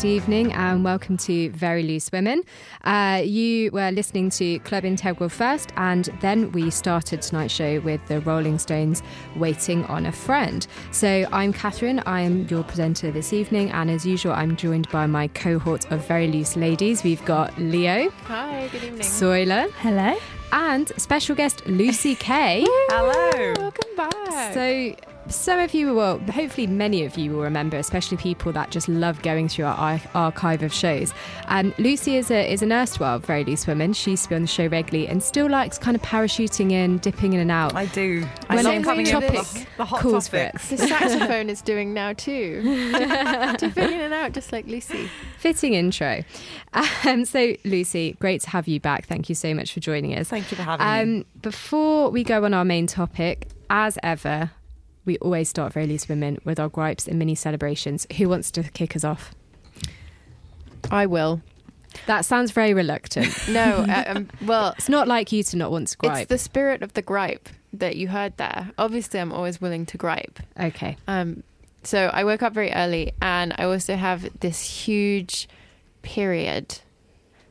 Good evening and welcome to Very Loose Women. Uh, you were listening to Club Integral first, and then we started tonight's show with the Rolling Stones Waiting on a Friend. So I'm Catherine, I am your presenter this evening, and as usual, I'm joined by my cohort of very loose ladies. We've got Leo. Hi, good evening. Soila. Hello. And special guest Lucy Kay. Hello. Welcome back. So some of you, will, hopefully many of you will remember, especially people that just love going through our archive of shows. Um, Lucy is a is an erstwhile very loose woman. She used to be on the show regularly and still likes kind of parachuting in, dipping in and out. I do. I When love a coming in topic with the, the hot calls for it. topics. the saxophone is doing now too. Dipping in and out, just like Lucy. Fitting intro. Um, so, Lucy, great to have you back. Thank you so much for joining us. Thank you for having me. Um, before we go on our main topic, as ever, we always start very loose women with our gripes and mini celebrations. Who wants to kick us off? I will. That sounds very reluctant. No, uh, um, well, It's not like you to not want to gripe. it's the spirit of the gripe that you heard there. Obviously, I'm always willing to gripe. okay. Um, so I woke up very early, and I also have this huge period.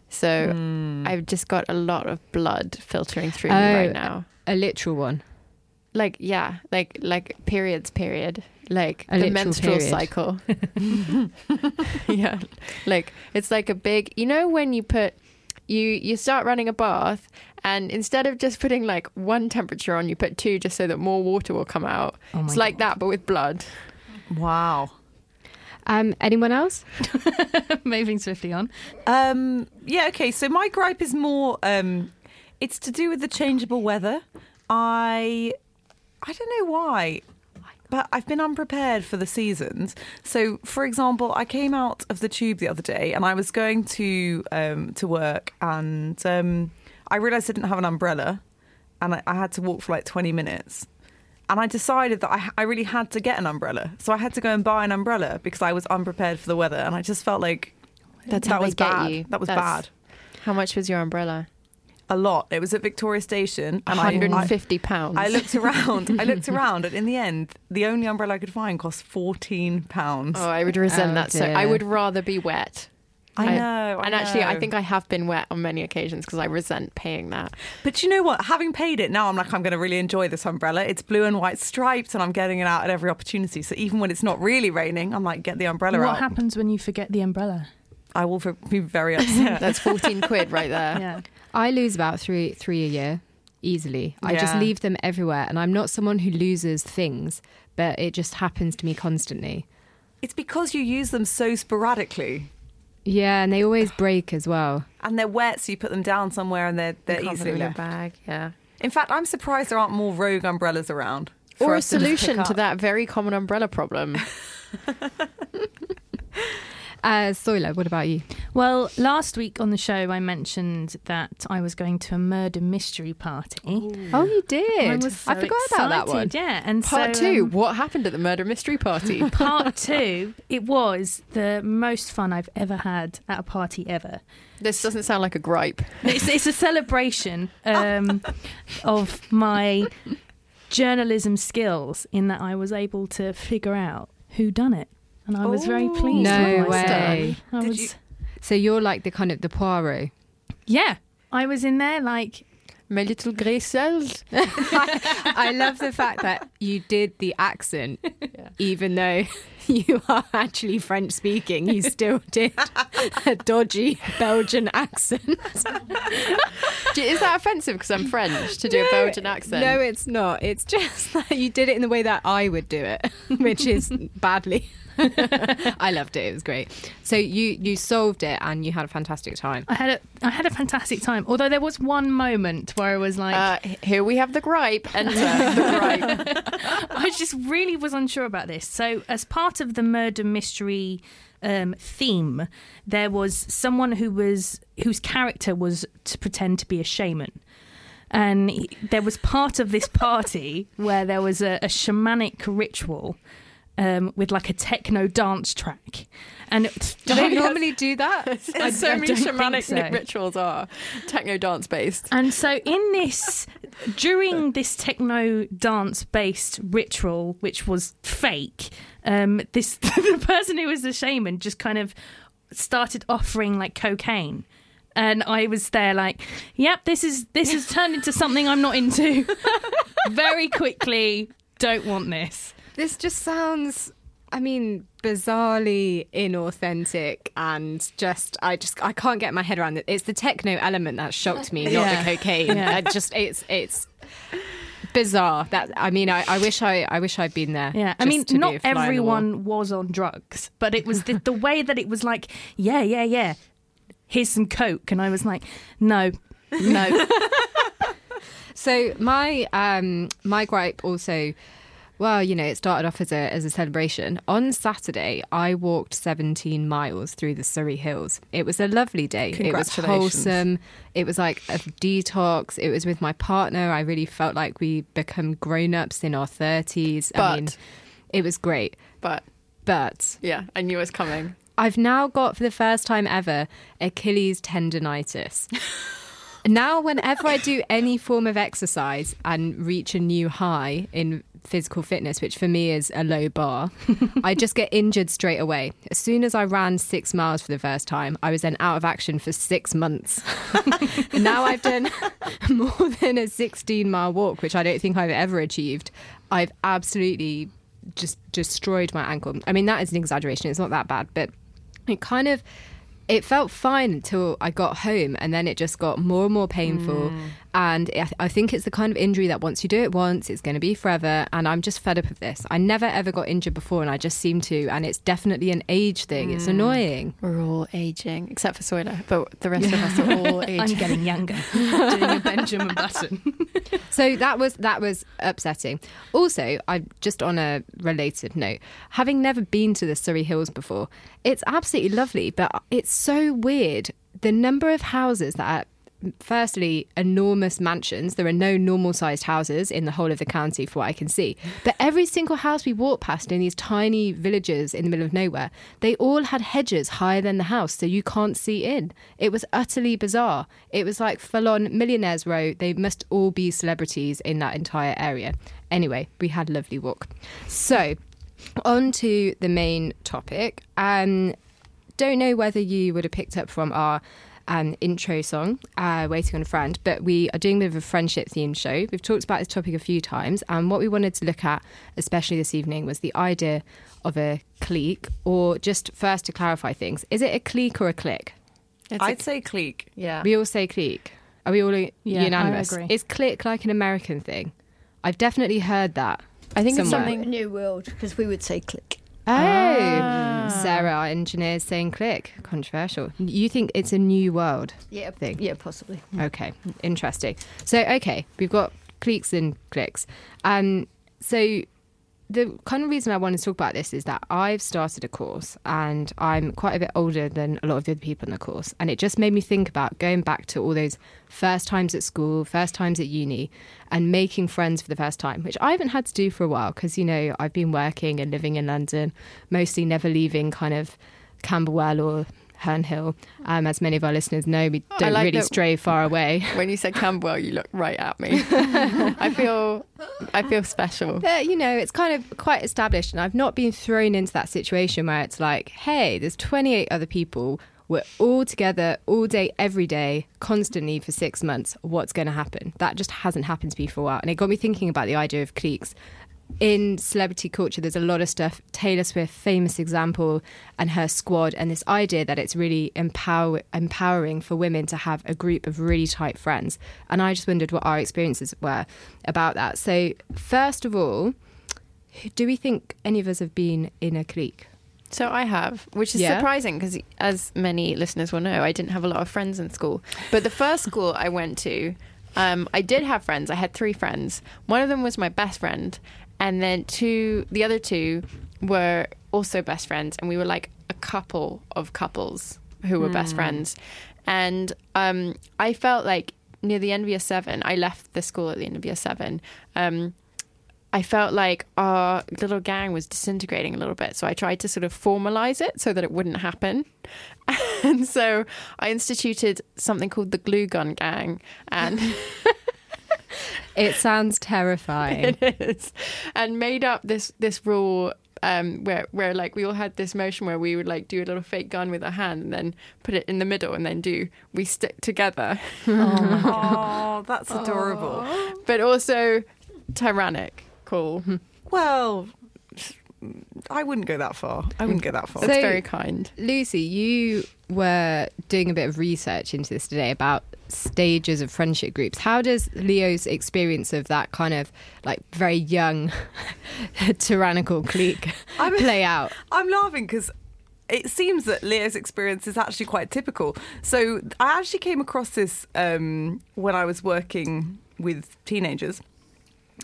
So Hmm. I've just got a lot of blood filtering through me Oh, right now. A literal one. Like yeah, like like periods period. Like A the menstrual period. cycle. yeah. Like it's like a big you know when you put you you start running a bath and instead of just putting like one temperature on you put two just so that more water will come out. Oh my it's like that but with blood. wow. Um, anyone else? Moving swiftly on. Um, yeah, okay. So my gripe is more. Um, it's to do with the changeable weather. I, I don't know why, but I've been unprepared for the seasons. So, for example, I came out of the tube the other day, and I was going to um, to work, and um, I realised I didn't have an umbrella, and I, I had to walk for like twenty minutes. And I decided that I, I really had to get an umbrella. So I had to go and buy an umbrella because I was unprepared for the weather. And I just felt like That's that was bad. you. That was That's- bad. How much was your umbrella? A lot. It was at Victoria Station, and I, I, 150 pounds. I looked around. I looked around, and in the end, the only umbrella I could find cost fourteen pounds. Oh, I would resent Oh, that. So. I would rather be wet. I know. I and actually, I think I have been wet on many occasions because I resent paying that. But you know what? Having paid it now, I'm like, I'm going to really enjoy this umbrella. It's blue and white striped, and I'm getting it out at every opportunity. So even when it's not really raining, I'm like, get the umbrella what out. happens when you forget the umbrella? I will be very upset. That's 14 quid right there. Yeah. I lose about three three a year easily. I just leave them everywhere, and I'm not someone who loses things, but it just happens to me constantly. it's because you use them so sporadically. Yeah, and they always break as well. And they're wet, so you put them down somewhere and they're, they're You easily in your left. bag. Yeah. In fact, I'm surprised there aren't more rogue umbrellas around. Or a us to solution to that very common umbrella problem. Uh, Soila, what about you? Well, last week on the show, I mentioned that I was going to a murder mystery party. Oh, you did. I was so I forgot about that one. Yeah, and Part so, two. um, what happened at the murder mystery party? part two. It was the most fun I've ever had at a party ever. this doesn't sound like a gripe. It's, it's a celebration um, of my journalism skills in that I was able to figure out who done it, and I was very oh. pleased. No with myself. way. I Did was, you- So you're like the kind of the Poirot. yeah, I was in there like My little grey cells. I love the fact that you did the accent, even though you are actually French speaking. You still did a dodgy Belgian accent. Is that offensive because I'm French to do a Belgian accent? No, it's not. It's just that you did it in the way that I would do it, which is badly. I loved it. It was great. So you you solved it and you had a fantastic time. I had a I had a fantastic time. Although there was one moment where I was like, Uh, here we have the gripe. Enter the gripe. I just really was unsure about this. So, as part of the murder mystery um, theme, there was someone who was whose character was to pretend to be a shaman. And there was part of this party where there was a, a shamanic ritual um, with like a techno dance track. And it- Do they normally do that? As so I many shamanic so. rituals are techno dance based. And so, in this, during this techno dance based ritual, which was fake, um, this the person who was the shaman just kind of started offering like cocaine. And I was there like, yep, this is this has turned into something I'm not into. Very quickly, don't want this. This just sounds, I mean, bizarrely inauthentic and just, I just, I can't get my head around it. It's the techno element that shocked me, not Yeah. the cocaine. Yeah. I just, it's, it's bizarre. That I mean, I, I wish I, I wish I'd been there. Yeah, I mean, to be a not fly on the wall. everyone was on drugs, but it was the, the way that it was like, yeah, yeah, yeah. Here's some coke, and I was like, no, no. So my um my gripe also well, you know, it started off as a as a celebration. On Saturday, I walked 17 miles through the Surrey Hills. It was a lovely day. It was wholesome. It was like a detox. It was with my partner. I really felt like we become grown-ups in our 30s. I mean, But- it was great. But But yeah, I knew it was coming. I've now got for the first time ever Achilles tendonitis. now, whenever I do any form of exercise and reach a new high in physical fitness, which for me is a low bar, I just get injured straight away. As soon as I ran six miles for the first time, I was then out of action for six months. Now I've done more than a 16 mile walk, which I don't think I've ever achieved. I've absolutely just destroyed my ankle. I mean, that is an exaggeration. It's not that bad, but it kind of it felt fine until I got home, and then it just got more and more painful. Mm. And I I think it's the kind of injury that once you do it once, it's going to be forever. And I'm just fed up of this. I never ever got injured before, and I just seem to. And it's definitely an age thing. It's mm. annoying. We're all aging, except for Soila, but the rest of us are all I'm aging. getting younger, doing a Benjamin Button. So that was that was upsetting. Also, I just on a related note, having never been to the Surrey Hills before, it's absolutely lovely, but it's so weird. The number of houses that are firstly enormous mansions. There are no normal sized houses in the whole of the county for what I can see. But every single house we walk past in these tiny villages in the middle of nowhere, they all had hedges higher than the house so you can't see in. It was utterly bizarre. It was like full on millionaires row. They must all be celebrities in that entire area. Anyway, we had a lovely walk. So, on to the main topic. Um, don't know whether you would have picked up from our um, intro song, uh, Waiting on a Friend, but we are doing a bit of a friendship themed show. We've talked about this topic a few times, and what we wanted to look at, especially this evening, was the idea of a clique, or just first to clarify things, is it a clique or a clique? It's I'd a- say clique. yeah. We all say clique. Are we all I unanimous? agree. Is clique like an American thing? I've definitely heard that. I think it's somewhere. something. New World, because we would say click. Oh, Ah. Sarah, our engineer, is saying click. Controversial. You think it's a new world Yeah, thing? yeah, possibly. Okay, interesting. So, okay, we've got cliques and clicks. Um, so, the kind of reason I wanted to talk about this is that I've started a course and I'm quite a bit older than a lot of the other people in the course. And it just made me think about going back to all those first times at school, first times at uni, and making friends for the first time, which I haven't had to do for a while because, you know, I've been working and living in London, mostly never leaving kind of Camberwell or Herne Hill. Um, as many of our listeners know, we don't like really that- stray far away. When you said Camberwell, you looked right at me. I feel, I feel special. But, you know, it's kind of quite established, and I've not been thrown into that situation where it's like, hey, there's 28 other people. We're all together all day, every day, constantly for six months. What's going to happen? That just hasn't happened to me for a while. And it got me thinking about the idea of cliques. In celebrity culture, there's a lot of stuff. Taylor Swift, famous example, and her squad, and this idea that it's really empower- empowering for women to have a group of really tight friends. And I just wondered what our experiences were about that. So, first of all, do we think any of us have been in a clique? So I have, which is Yeah. surprising because, as many listeners will know, I didn't have a lot of friends in school. But the first school I went to, um, I did have friends. I had three friends. One of them was my best friend, and then two, the other two were also best friends, and we were like a couple of couples who were best friends. And um, I felt like near the end of year seven, I left the school at the end of year seven. Um, I felt like our little gang was disintegrating a little bit. So I tried to sort of formalize it so that it wouldn't happen. And so I instituted something called the glue gun gang. And It sounds terrifying. it is. And made up this this rule um, where where like we all had this motion where we would like do a little fake gun with our hand and then put it in the middle and then do we stick together, Oh, that's adorable. but also tyrannic. Cool. Well, I wouldn't go that far. I wouldn't go that far. That's So- very kind. Lucy, you were doing a bit of research into this today about stages of friendship groups. How does Leo's experience of that kind of like very young tyrannical clique I'm- play out? I'm laughing because it seems that Leo's experience is actually quite typical. So I actually came across this um, when I was working with teenagers.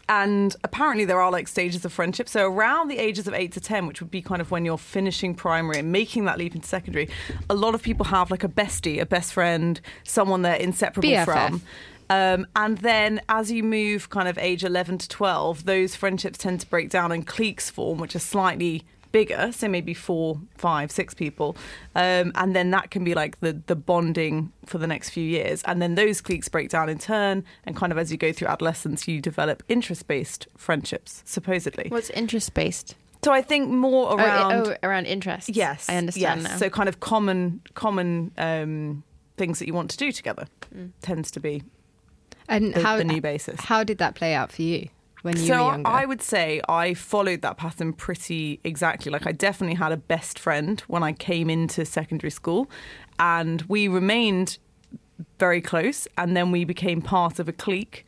And apparently, there are like stages of friendship. So, around the ages of eight to 10, which would be kind of when you're finishing primary and making that leap into secondary, a lot of people have like a bestie, a best friend, someone they're inseparable BFF. from. Um, and then as you move kind of age 11 to 12, those friendships tend to break down and cliques form, which are slightly bigger, so maybe four, five, six people. Um, and then that can be like the, the bonding for the next few years. And then those cliques break down in turn. And kind of as you go through adolescence, you develop interest based friendships, supposedly. What's interest based? So I think more around. oh, oh, around interests. Yes, I understand yes. now. So kind of common, common um, things that you want to do together Mm. tends to be And the, how the new basis. how did that play out for you when you so were younger? I would say I followed that pattern pretty exactly. Like I definitely had a best friend when I came into secondary school, and we remained very close. And then we became part of a clique,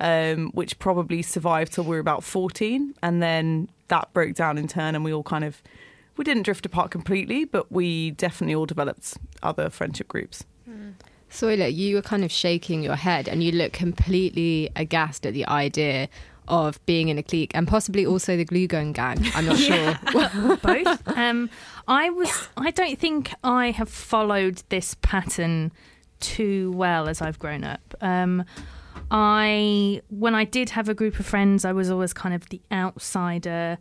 um, which probably survived till we were about fourteen, and then that broke down in turn, and we all kind of we didn't drift apart completely, but we definitely all developed other friendship groups. Soila, you were kind of shaking your head and you look completely aghast at the idea of being in a clique and possibly also the glue gun gang. I'm not sure. both. Um, I was. I don't think I have followed this pattern too well as I've grown up. Um, I when I did have a group of friends, I was always kind of the outsider.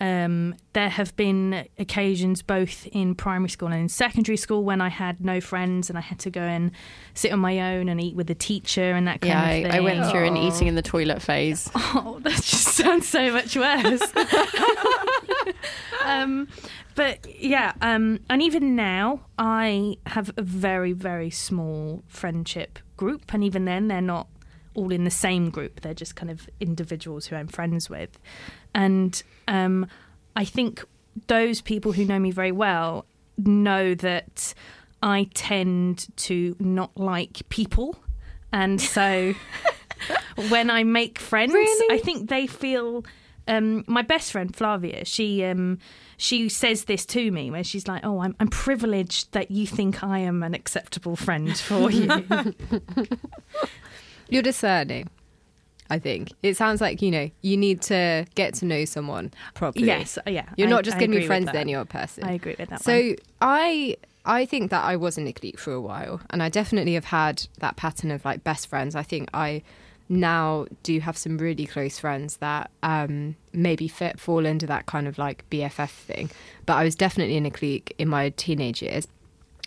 Um, there have been occasions both in primary school and in secondary school when I had no friends and I had to go and sit on my own and eat with a teacher and that kind yeah, of I, thing. I went through an eating in the toilet phase. Oh, that just sounds so much worse. um, but yeah, um, and even now, I have a very, very small friendship group, and even then, they're not all in the same group. They're just kind of individuals who I'm friends with, and um, I think those people who know me very well know that I tend to not like people, and so when I make friends, Really? I think they feel. Um, my best friend Flavia, she um, she says this to me where she's like, "Oh, I'm I'm privileged that you think I am an acceptable friend for you." You're discerning. I think it sounds like you know you need to get to know someone properly. yes, yeah. you're I- not just going to be friends then you're a person. I agree with that. So one. I I think that I was in a clique for a while, and I definitely have had that pattern of like best friends. I think I now do have some really close friends that um, maybe fit fall into that kind of like BFF thing. But I was definitely in a clique in my teenage years.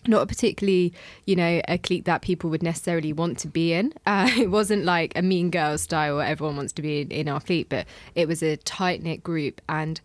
Not a particularly, you know, a clique that people would necessarily want to be in. Uh, it wasn't like a mean girl style where everyone wants to be in, in our clique, but it was a tight knit group. And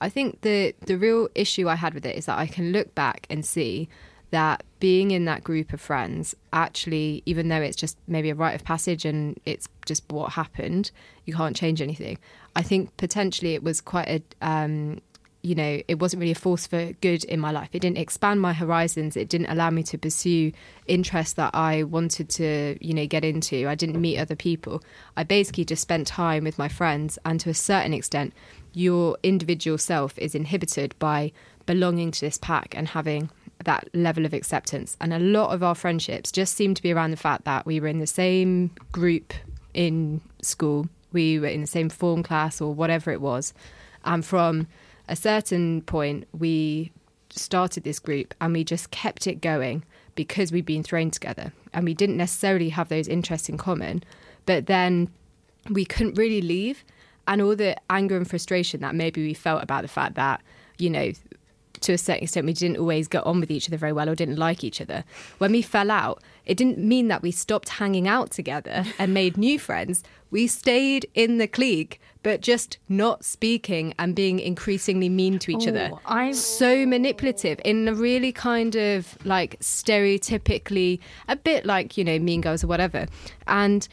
I think the the real issue I had with it is that I can look back and see that being in that group of friends actually, even though it's just maybe a rite of passage and it's just what happened, you can't change anything. I think potentially it was quite a um, you know, it wasn't really a force for good in my life. It didn't expand my horizons. It didn't allow me to pursue interests that I wanted to, you know, get into. I didn't meet other people. I basically just spent time with my friends, and to a certain extent, your individual self is inhibited by belonging to this pack and having that level of acceptance. And a lot of our friendships just seem to be around the fact that we were in the same group in school, we were in the same form class or whatever it was. And from a certain point, we started this group and we just kept it going because we'd been thrown together and we didn't necessarily have those interests in common. But then we couldn't really leave. And all the anger and frustration that maybe we felt about the fact that, you know, to a certain extent, we didn't always get on with each other very well or didn't like each other. When we fell out, it didn't mean that we stopped hanging out together and made new friends. We stayed in the clique, but just not speaking and being increasingly mean to each other. Oh, I So manipulative in a really kind of like stereotypically, a bit like, you know, Mean Girls or whatever. And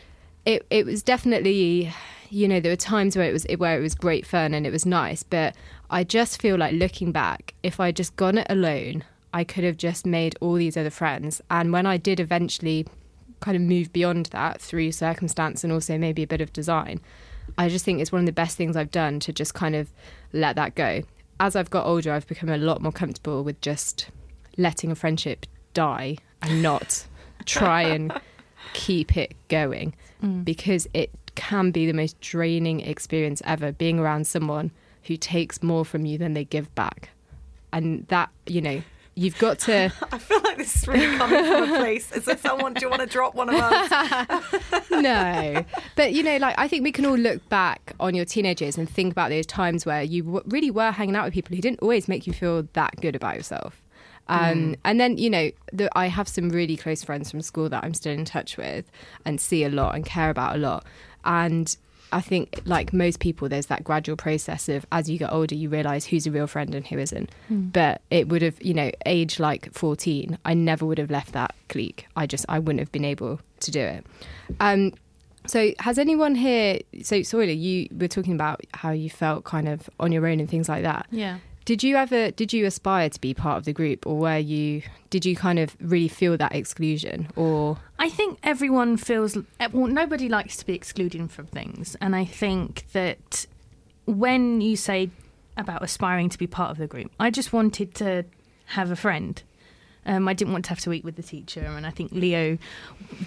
it, it was definitely you know there were times where it was where it was great fun and it was nice but i just feel like looking back if i'd just gone it alone i could have just made all these other friends. And when i did eventually kind of move beyond that through circumstance and also maybe a bit of design i just think it's one of the best things i've done to just kind of let that go. As i've got older i've become a lot more comfortable with just letting a friendship die and not try and keep it going mm. because it can be the most draining experience ever being around someone who takes more from you than they give back. And that, you know, you've got to. I feel like this is really coming from a place. Is there someone? Do you want to drop one of us? no. But, you know, like, I think we can all look back on your teenagers and think about those times where you w- really were hanging out with people who didn't always make you feel that good about yourself. Um, And then, you know, the, I have some really close friends from school that I'm still in touch with and see a lot and care about a lot. And I think, like most people, there's that gradual process of as you get older, you realize who's a real friend and who isn't. But it would have, you know, age like 14, I never would have left that clique. I just, I wouldn't have been able to do it. Um, so, has anyone here? So, Soila, you were talking about how you felt kind of on your own and things like that. yeah. Did you ever? Did you aspire to be part of the group, or were you? Did you kind of really feel that exclusion, or I think everyone feels well. Nobody likes to be excluded from things, and I think that when you say about aspiring to be part of the group, I just wanted to have a friend. Um, I didn't want to have to eat with the teacher, and I think Leo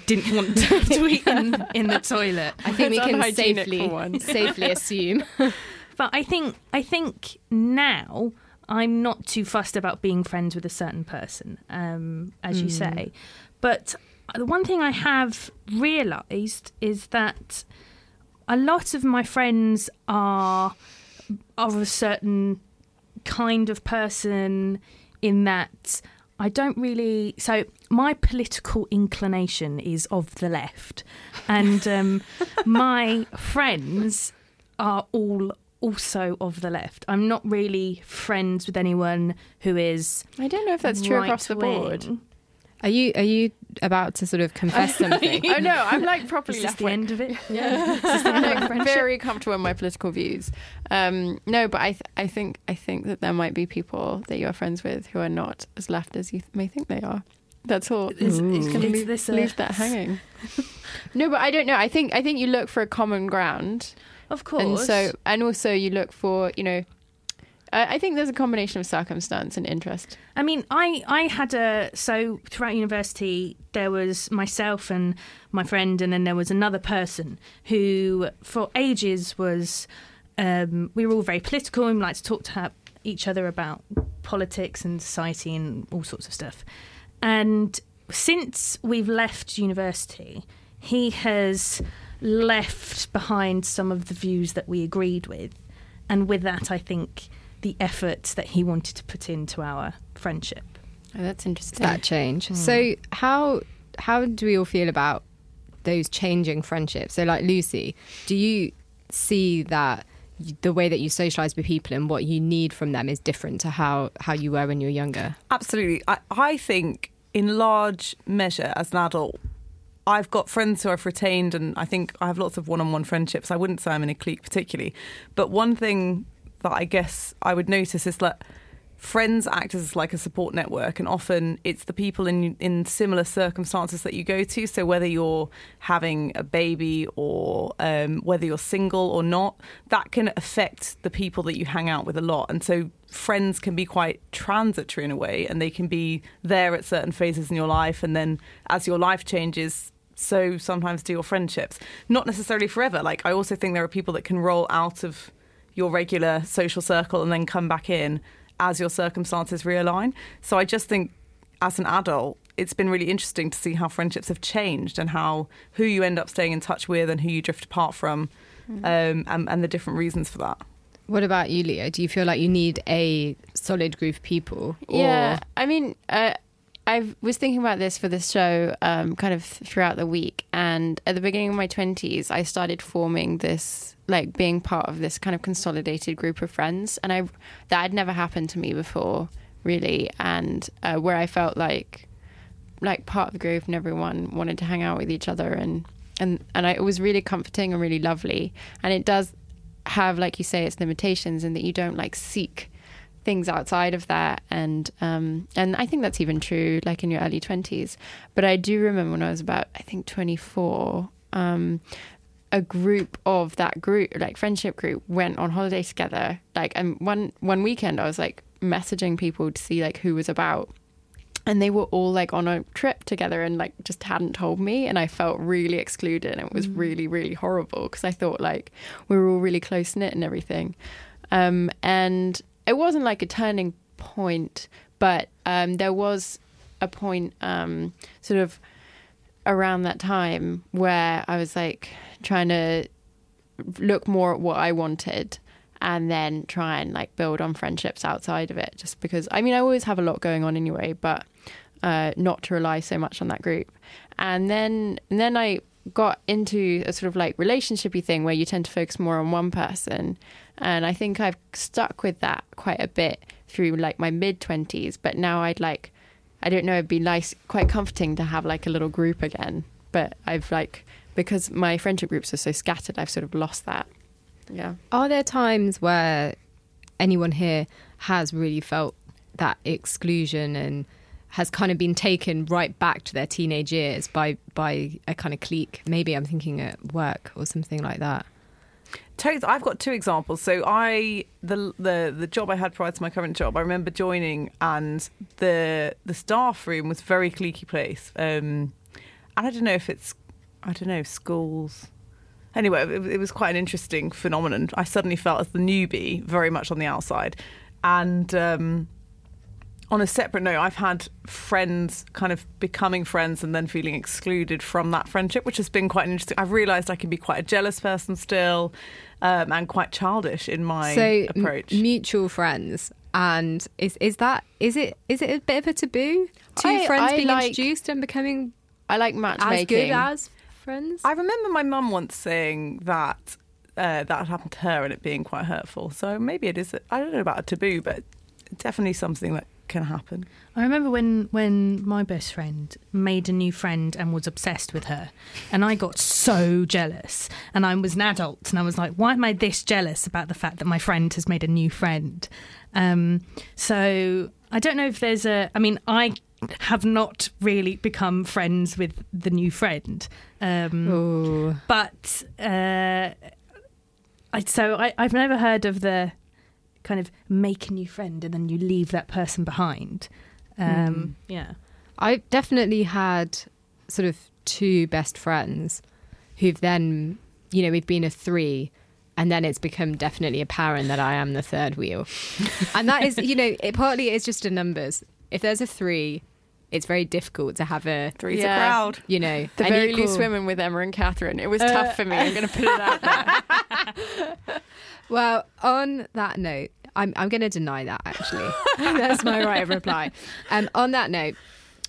didn't want to have to eat in, in the toilet. I think we can safely safely assume. But I think I think now I'm not too fussed about being friends with a certain person, um, as you say. But the one thing I have realised is that a lot of my friends are of a certain kind of person in that I don't really. So my political inclination is of the left, and um, my friends are all also of the left. I'm not really friends with anyone who is. I don't know if that's true across the board. Are you are you about to sort of confess something? oh no, I'm like properly Is this the wing. end of it? Yeah, I'm very comfortable in my political views. Um, no, but I, th- I think, I think that there might be people that you are friends with who are not as left as you th- may think they are. That's all. Is- leave, leave that hanging. no, but I don't know. I think, I think you look for a common ground, Of course. and so, and also you look for, you know, I, I think there's a combination of circumstance and interest. I mean, I I had a so throughout university there was myself and my friend, and then there was another person who, for ages, was um, we were all very political and we liked to talk to ha- each other about politics and society and all sorts of stuff. And since we've left university, he has left behind some of the views that we agreed with, and with that, I think the effort that he wanted to put into our friendship. Oh, that's interesting. that change. Hmm. So how how do we all feel about those changing friendships? So like Lucy, do you see that the way that you socialize with people and what you need from them is different to how how you were when you were younger? Absolutely. I, I think, in large measure, as an adult, I've got friends who I've retained, and I think I have lots of one on one friendships. I wouldn't say I'm in a clique particularly. But one thing that I guess I would notice is that friends act as like a support network and often it's the people in in similar circumstances that you go to so whether you're having a baby or um, whether you're single or not that can affect the people that you hang out with a lot and so friends can be quite transitory in a way and they can be there at certain phases in your life and then as your life changes so sometimes do your friendships not necessarily forever like i also think there are people that can roll out of your regular social circle and then come back in as your circumstances realign. So I just think as an adult, it's been really interesting to see how friendships have changed and how who you end up staying in touch with and who you drift apart from, um, and, and the different reasons for that. What about you, Leo? Do you feel like you need a solid group of people? Or... Yeah, I mean, uh, I was thinking about this for this show um, kind of throughout the week. And at the beginning of my 20s, I started forming this, like being part of this kind of consolidated group of friends. And I that had never happened to me before, really. And uh, where I felt like, like part of the group and everyone wanted to hang out with each other. And, and, and I, it was really comforting and really lovely. And it does have, like you say, its limitations in that you don't like seek things outside of that. And um, and I think that's even true like in your early 20s but I do remember when I was about I think 24 um, a group of that group like friendship group went on holiday together. Like and one one weekend I was like messaging people to see like who was about. And they were all like on a trip together and like just hadn't told me. And i felt really excluded and it was mm. really really horrible because i thought like we were all really close knit and everything. Um, and it wasn't like a turning point, but um, there was a point um, sort of around that time where I was like trying to look more at what I wanted and then try and like build on friendships outside of it just because I mean I always have a lot going on anyway but uh, not to rely so much on that group. And then and then I got into a sort of like relationshipy thing where you tend to focus more on one person and I think I've stuck with that quite a bit through like my mid 20s. But now I'd like, I don't know, it'd be nice, quite comforting to have like a little group again. But I've like, because my friendship groups are so scattered, I've sort of lost that. Yeah. Are there times where anyone here has really felt that exclusion and has kind of been taken right back to their teenage years by by a kind of clique? Maybe I'm thinking at work or something like that. I've got two examples. So I the the the job I had prior to my current job, I remember joining, and the the staff room was very cliquey place. Um, and I don't know if it's I don't know schools. Anyway, it, it was quite an interesting phenomenon. I suddenly felt as the newbie, very much on the outside, and um, on a separate note, I've had friends kind of becoming friends and then feeling excluded from that friendship, which has been quite interesting. I've realised I can be quite a jealous person still um, and quite childish in my so, approach. M- mutual friends. And is is that is it is it a bit of a taboo? Two I, friends I being like, introduced and becoming I like matchmaking as good as friends. I remember my mum once saying that uh, that happened to her and it being quite hurtful. So maybe it is. I don't know about a taboo, but definitely something that can happen. I remember when when my best friend made a new friend and was obsessed with her, and I got so jealous. And I was an adult, and I was like, "Why am I this jealous about the fact that my friend has made a new friend?" Um, so I don't know if there's a. I mean, I have not really become friends with the new friend, um, but uh, I, so I, I've never heard of the kind of make a new friend and then you leave that person behind. Um, mm. Yeah. I definitely had sort of two best friends who've then, you know, we've been a three and then it's become definitely apparent that I am the third wheel. and that is, you know, it partly is just a numbers. If there's a three, it's very difficult to have a three's yeah. a crowd. You know, the very equal... loose women with Emma and Catherine. It was uh, tough for me. I'm going to put it out there. well, on that note, I'm, I'm going to deny that actually. That's my right of reply. Um, on that note,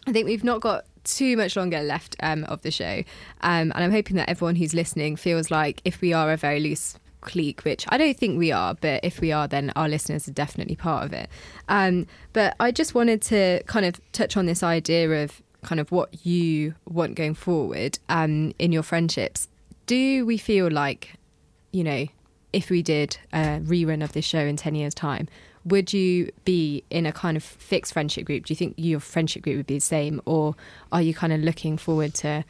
I think we've not got too much longer left um, of the show. Um, and I'm hoping that everyone who's listening feels like if we are a very loose clique, which I don't think we are, but if we are, then our listeners are definitely part of it. Um, but I just wanted to kind of touch on this idea of kind of what you want going forward um, in your friendships. Do we feel like, you know, if we did a rerun of this show in 10 years' time, would you be in a kind of fixed friendship group? Do you think your friendship group would be the same? Or are you kind of looking forward to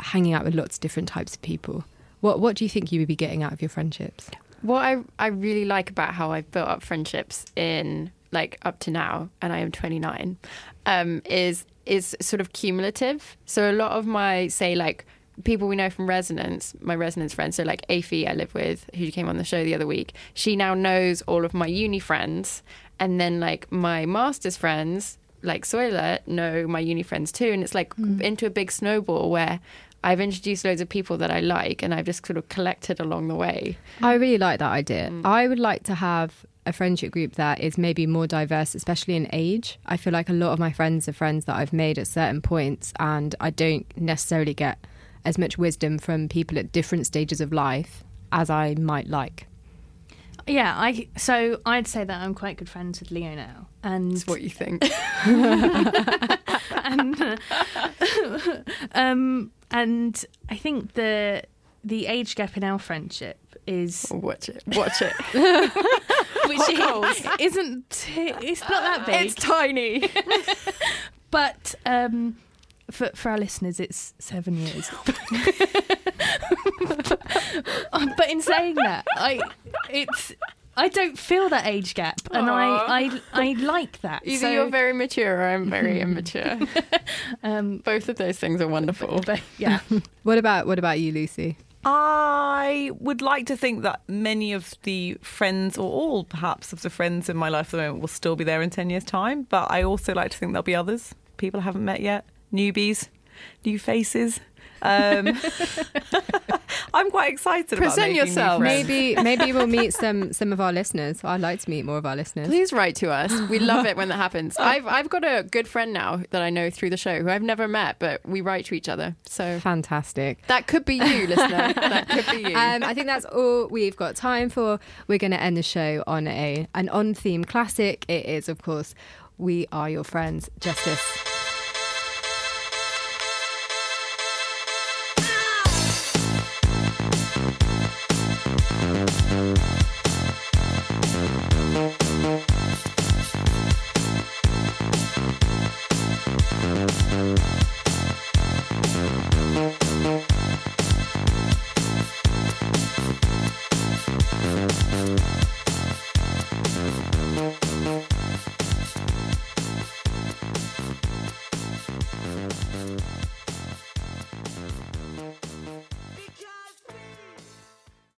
hanging out with lots of different types of people? What, what do you think you would be getting out of your friendships? What I, I really like about how I've built up friendships in like up to now, and I am 29, um, is is sort of cumulative. So a lot of my say like people we know from Resonance, my Resonance friends, so like Afi I live with, who came on the show the other week, she now knows all of my uni friends. And then like my master's friends, like Soila, know my uni friends too. And it's like mm. into a big snowball where I've introduced loads of people that I like, and I've just sort of collected along the way. I really like that idea. I would like to have a friendship group that is maybe more diverse, especially in age. I feel like a lot of my friends are friends that I've made at certain points, and I don't necessarily get as much wisdom from people at different stages of life as I might like. Yeah, I so I'd say that I'm quite good friends with Leo now, and That's what you think. and uh, um and I think the the age gap in our friendship is watch it. Watch it. which is, isn't it's not that big, It's tiny. but um for for our listeners it's seven years. but in saying that, I it's I don't feel that age gap, and I, I I like that. Either So, you're very mature or I'm very immature. um, Both of those things are wonderful. but yeah, What about what about you, Lucy? I would like to think that many of the friends, or all perhaps of the friends in my life at the moment, will still be there in 10 years' time. But I also like to think there'll be others, people I haven't met yet, newbies, new faces. Um, I'm quite excited Present making yourself. friends. Maybe maybe we'll meet some some of our listeners. I'd like to meet more of our listeners. Please write to us. We love it when that happens. I've I've got a good friend now that I know through the show who I've never met, but we write to each other. So Fantastic. that could be you, listener. That could be you. Um, I think that's all we've got time for. We're going to end the show on a an on theme classic. It is, of course, "We Are Your Friends." Justice.